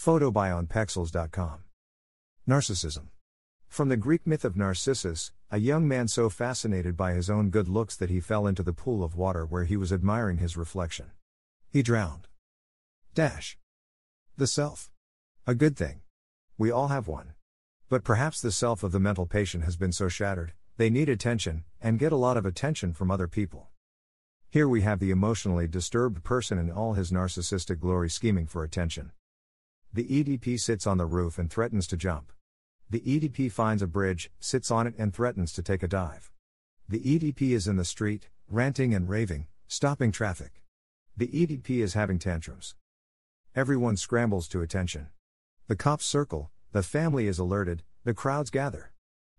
Photo by onpexels.com. Narcissism. From the Greek myth of Narcissus, a young man so fascinated by his own good looks that he fell into the pool of water where he was admiring his reflection. He drowned. Dash. The self. A good thing. We all have one. But perhaps the self of the mental patient has been so shattered, they need attention, and get a lot of attention from other people. Here we have the emotionally disturbed person in all his narcissistic glory scheming for attention. The EDP sits on the roof and threatens to jump. The EDP finds a bridge, sits on it, and threatens to take a dive. The EDP is in the street, ranting and raving, stopping traffic. The EDP is having tantrums. Everyone scrambles to attention. The cops circle, the family is alerted, the crowds gather.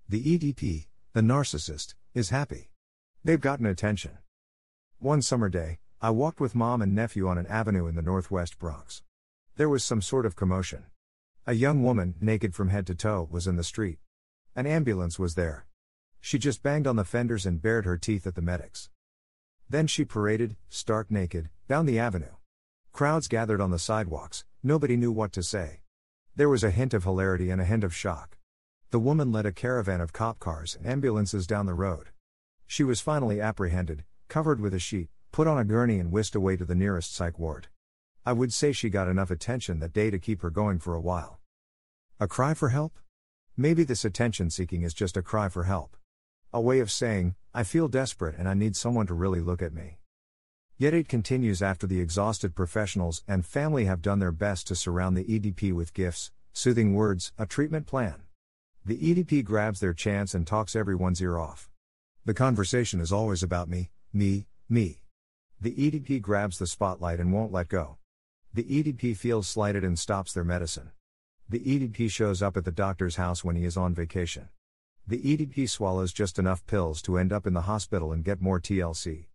The EDP, the narcissist, is happy. They've gotten attention. One summer day, I walked with mom and nephew on an avenue in the northwest Bronx. There was some sort of commotion. A young woman, naked from head to toe, was in the street. An ambulance was there. She just banged on the fenders and bared her teeth at the medics. Then she paraded, stark naked, down the avenue. Crowds gathered on the sidewalks, nobody knew what to say. There was a hint of hilarity and a hint of shock. The woman led a caravan of cop cars and ambulances down the road. She was finally apprehended, covered with a sheet, put on a gurney and whisked away to the nearest psych ward. I would say she got enough attention that day to keep her going for a while. A cry for help? Maybe this attention seeking is just a cry for help. A way of saying, I feel desperate and I need someone to really look at me. Yet it continues after the exhausted professionals and family have done their best to surround the EDP with gifts, soothing words, a treatment plan. The EDP grabs their chance and talks everyone's ear off. The conversation is always about me, me, me. The EDP grabs the spotlight and won't let go. The EDP feels slighted and stops their medicine. The EDP shows up at the doctor's house when he is on vacation. The EDP swallows just enough pills to end up in the hospital and get more TLC.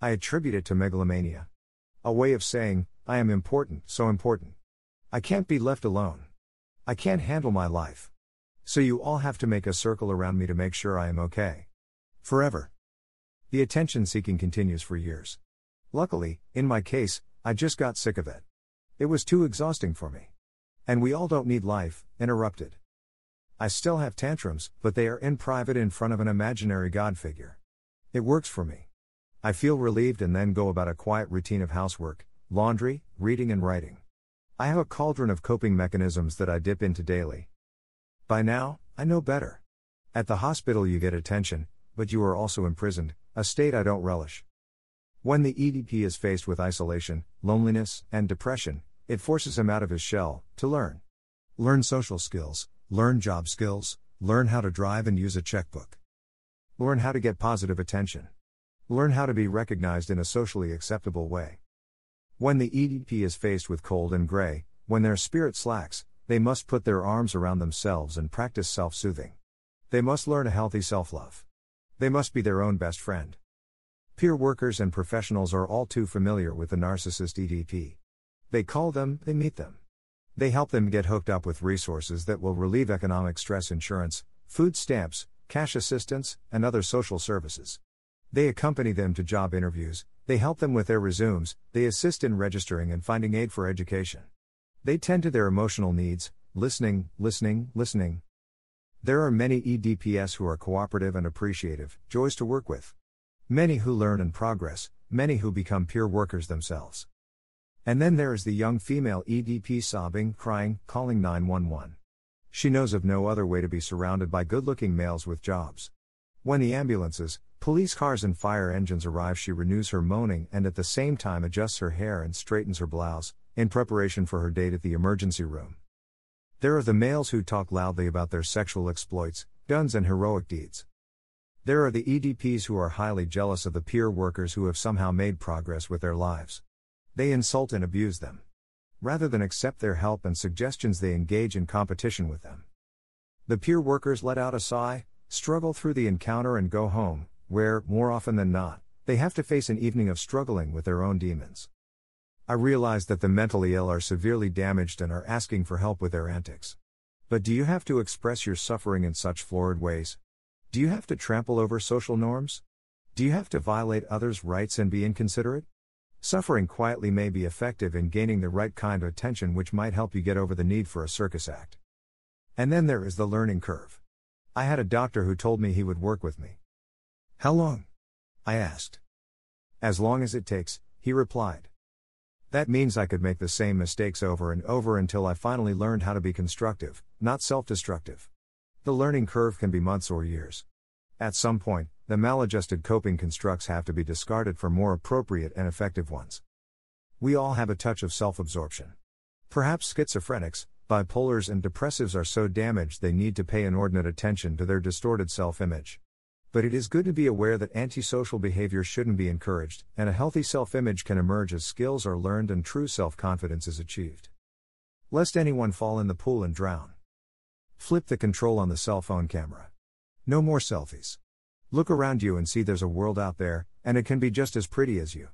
I attribute it to megalomania. A way of saying, I am important, so important. I can't be left alone. I can't handle my life. So you all have to make a circle around me to make sure I am okay. Forever. The attention seeking continues for years. Luckily, in my case, I just got sick of it. It was too exhausting for me. And we all don't need life, interrupted. I still have tantrums, but they are in private in front of an imaginary God figure. It works for me. I feel relieved and then go about a quiet routine of housework, laundry, reading, and writing. I have a cauldron of coping mechanisms that I dip into daily. By now, I know better. At the hospital, you get attention, but you are also imprisoned, a state I don't relish. When the EDP is faced with isolation, loneliness, and depression, it forces him out of his shell to learn. Learn social skills, learn job skills, learn how to drive and use a checkbook. Learn how to get positive attention. Learn how to be recognized in a socially acceptable way. When the EDP is faced with cold and gray, when their spirit slacks, they must put their arms around themselves and practice self soothing. They must learn a healthy self love. They must be their own best friend. Peer workers and professionals are all too familiar with the narcissist EDP. They call them, they meet them. They help them get hooked up with resources that will relieve economic stress insurance, food stamps, cash assistance, and other social services. They accompany them to job interviews, they help them with their resumes, they assist in registering and finding aid for education. They tend to their emotional needs, listening, listening, listening, there are many EDPS who are cooperative and appreciative, joys to work with. Many who learn and progress, many who become peer workers themselves. And then there is the young female EDP sobbing, crying, calling 911. She knows of no other way to be surrounded by good looking males with jobs. When the ambulances, police cars, and fire engines arrive, she renews her moaning and at the same time adjusts her hair and straightens her blouse, in preparation for her date at the emergency room. There are the males who talk loudly about their sexual exploits, guns, and heroic deeds. There are the EDPs who are highly jealous of the peer workers who have somehow made progress with their lives. They insult and abuse them. Rather than accept their help and suggestions, they engage in competition with them. The peer workers let out a sigh, struggle through the encounter, and go home, where, more often than not, they have to face an evening of struggling with their own demons. I realize that the mentally ill are severely damaged and are asking for help with their antics. But do you have to express your suffering in such florid ways? Do you have to trample over social norms? Do you have to violate others' rights and be inconsiderate? Suffering quietly may be effective in gaining the right kind of attention, which might help you get over the need for a circus act. And then there is the learning curve. I had a doctor who told me he would work with me. How long? I asked. As long as it takes, he replied. That means I could make the same mistakes over and over until I finally learned how to be constructive, not self destructive. The learning curve can be months or years. At some point, the maladjusted coping constructs have to be discarded for more appropriate and effective ones. We all have a touch of self absorption. Perhaps schizophrenics, bipolars, and depressives are so damaged they need to pay inordinate attention to their distorted self image. But it is good to be aware that antisocial behavior shouldn't be encouraged, and a healthy self image can emerge as skills are learned and true self confidence is achieved. Lest anyone fall in the pool and drown. Flip the control on the cell phone camera. No more selfies. Look around you and see there's a world out there, and it can be just as pretty as you.